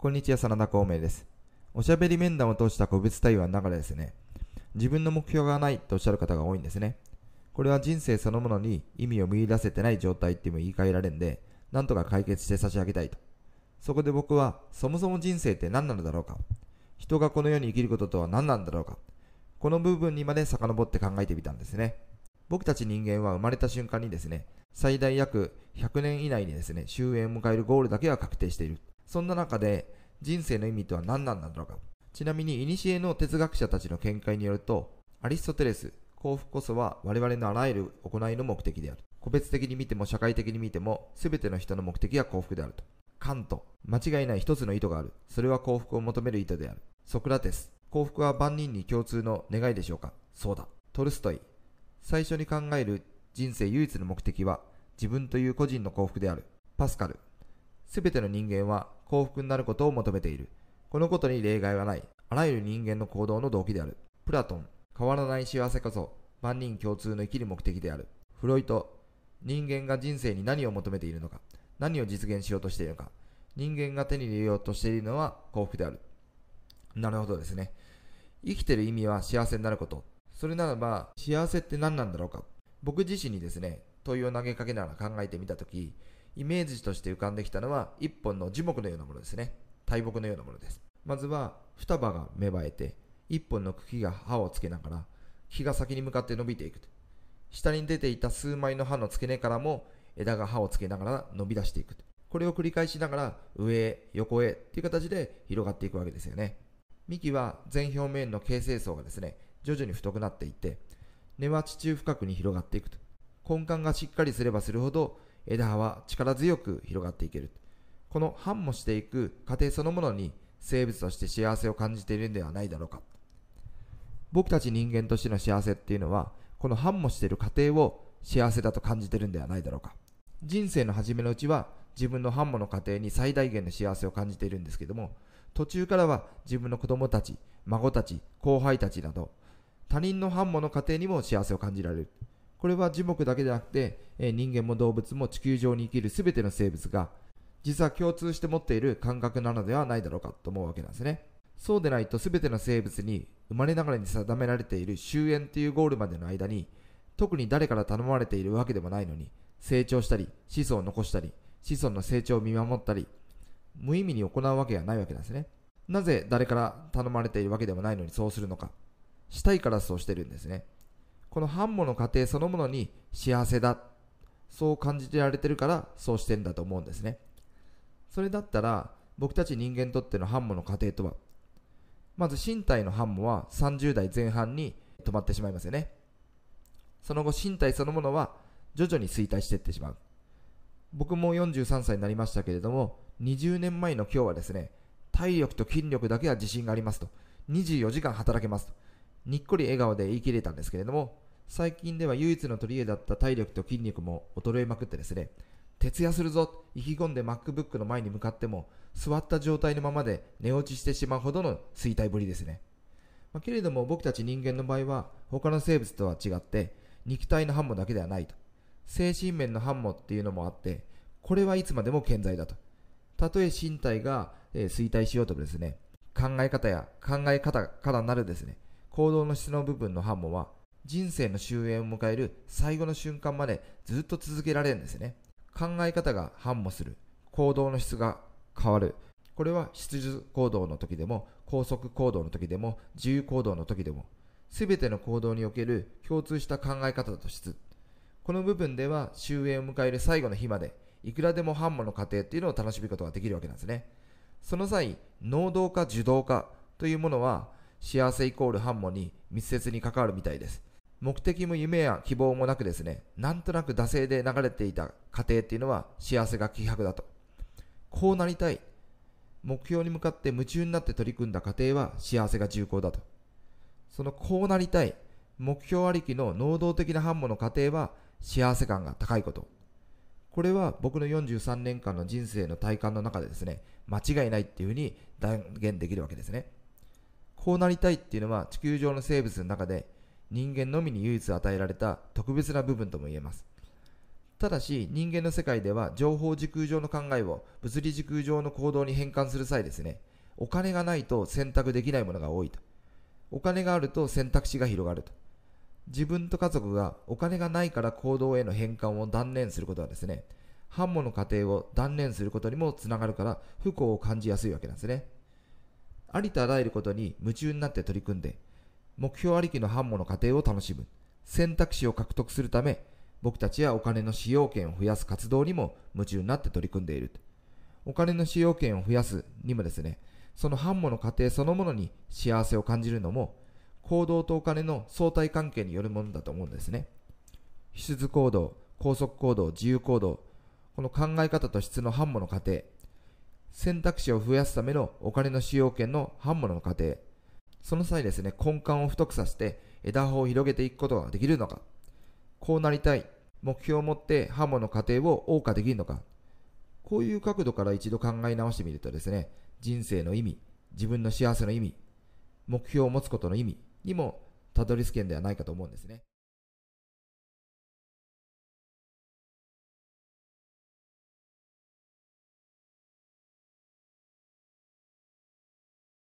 こんにちは、真田孔明です。おしゃべり面談を通した個別対話の中でですね、自分の目標がないとおっしゃる方が多いんですね。これは人生そのものに意味を見出せてない状態っても言い換えられるんで、なんとか解決して差し上げたいと。そこで僕は、そもそも人生って何なのだろうか。人がこの世に生きることとは何なんだろうか。この部分にまで遡って考えてみたんですね。僕たち人間は生まれた瞬間にですね、最大約100年以内にですね、終焉を迎えるゴールだけは確定している。そんな中で、人生の意味とは何なんだろうか。ちなみに、古の哲学者たちの見解によると、アリストテレス、幸福こそは我々のあらゆる行いの目的である。個別的に見ても社会的に見ても、すべての人の目的は幸福であると。カント、間違いない一つの意図がある。それは幸福を求める意図である。ソクラテス、幸福は万人に共通の願いでしょうかそうだ。トルストイ、最初に考える人生唯一の目的は自分という個人の幸福である。パスカル、すべての人間は幸福になることを求めている。このことに例外はない。あらゆる人間の行動の動機である。プラトン、変わらない幸せこそ万人共通の生きる目的である。フロイト、人間が人生に何を求めているのか、何を実現しようとしているのか、人間が手に入れようとしているのは幸福である。なるほどですね。生きてる意味は幸せになること。それならば、幸せって何なんだろうか。僕自身にですね、問いを投げかけながら考えてみたとき、イメージとして浮かんできたのは一本の樹木のようなものですね。大木のようなものです。まずは双葉が芽生えて、一本の茎が葉をつけながら、木が先に向かって伸びていく。下に出ていた数枚の葉の付け根からも枝が葉をつけながら伸び出していく。これを繰り返しながら上へ横へっていう形で広がっていくわけですよね。幹は全表面の形成層がですね、徐々に太くなっていって、根は地中深くに広がっていくと。根幹がしっかりすればするほど枝葉は力強く広がっていける。この繁茂していく過程そのものに生物として幸せを感じているんではないだろうか。僕たち人間としての幸せっていうのは、この繁茂している過程を幸せだと感じているんではないだろうか。人生の初めのうちは自分の繁茂の過程に最大限の幸せを感じているんですけども、途中からは自分の子供たち、孫たち、後輩たちなど、他人の繁茂の過程にも幸せを感じられる。これは樹木だけでなくて、え人間も動物も地球上に生きる全ての生物が実は共通して持っている感覚なのではないだろうかと思うわけなんですね。そうでないと全ての生物に生まれながらに定められている終焉というゴールまでの間に特に誰から頼まれているわけでもないのに成長したり子孫を残したり子孫の成長を見守ったり無意味に行うわけがないわけなんですね。なぜ誰から頼まれているわけでもないのにそうするのか。したいからそうしてるんですね。この繁茂の過程そのものに幸せだ。そう感じてられてるからそうしてんだと思うんですね。それだったら僕たち人間にとっての繁茂の過程とはまず身体の繁茂は30代前半に止まってしまいますよね。その後身体そのものは徐々に衰退していってしまう。僕も43歳になりましたけれども20年前の今日はですね体力と筋力だけは自信がありますと。24時間働けますと。にっこり笑顔で言い切れたんですけれども、最近では唯一の取り柄だった体力と筋肉も衰えまくってですね、徹夜するぞ意気込んで MacBook の前に向かっても座った状態のままで寝落ちしてしまうほどの衰退ぶりですね、まあ、けれども僕たち人間の場合は他の生物とは違って肉体の繁茂だけではないと。精神面の繁茂っていうのもあってこれはいつまでも健在だと。たとえ身体が、えー、衰退しようともですね考え方や考え方からなるですね行動の質の部分の繁茂は人生の終焉を迎える最後の瞬間までずっと続けられるんですね。考え方が繁茂する。行動の質が変わる。これは必需行動の時でも高速行動の時でも自由行動の時でも全ての行動における共通した考え方と質。この部分では終焉を迎える最後の日までいくらでも繁茂の過程っていうのを楽しむことができるわけなんですね。その際能動か受動かというものは幸せイコール繁茂に密接に関わるみたいです。目的も夢や希望もなくですね、なんとなく惰性で流れていた過程っていうのは幸せが希薄だと。こうなりたい。目標に向かって夢中になって取り組んだ過程は幸せが重厚だと。そのこうなりたい。目標ありきの能動的な繁茂の過程は幸せ感が高いこと。これは僕の43年間の人生の体感の中でですね、間違いないっていうふうに断言できるわけですね。こうなりたいっていうのは地球上の生物の中で人間のみに唯一与えられた特別な部分とも言えます。ただし人間の世界では情報時空上の考えを物理時空上の行動に変換する際ですねお金がないと選択できないものが多いと。お金があると選択肢が広がると。自分と家族がお金がないから行動への変換を断念することはですね反モの過程を断念することにもつながるから不幸を感じやすいわけなんですね。ありとあらゆることに夢中になって取り組んで目標ありきの反モの過程を楽しむ。選択肢を獲得するため僕たちはお金の使用権を増やす活動にも夢中になって取り組んでいる。お金の使用権を増やすにもですねその反モの過程そのものに幸せを感じるのも行動とお金の相対関係によるものだと思うんですね。必須行動高速行動自由行動この考え方と質の反モの過程選択肢を増やすためのお金の使用権の反物の過程。その際ですね根幹を太くさせて枝葉を広げていくことができるのか。こうなりたい。目標を持ってハモの過程を謳歌できるのか。こういう角度から一度考え直してみるとですね人生の意味自分の幸せの意味目標を持つことの意味にもたどり着けんではないかと思うんですね。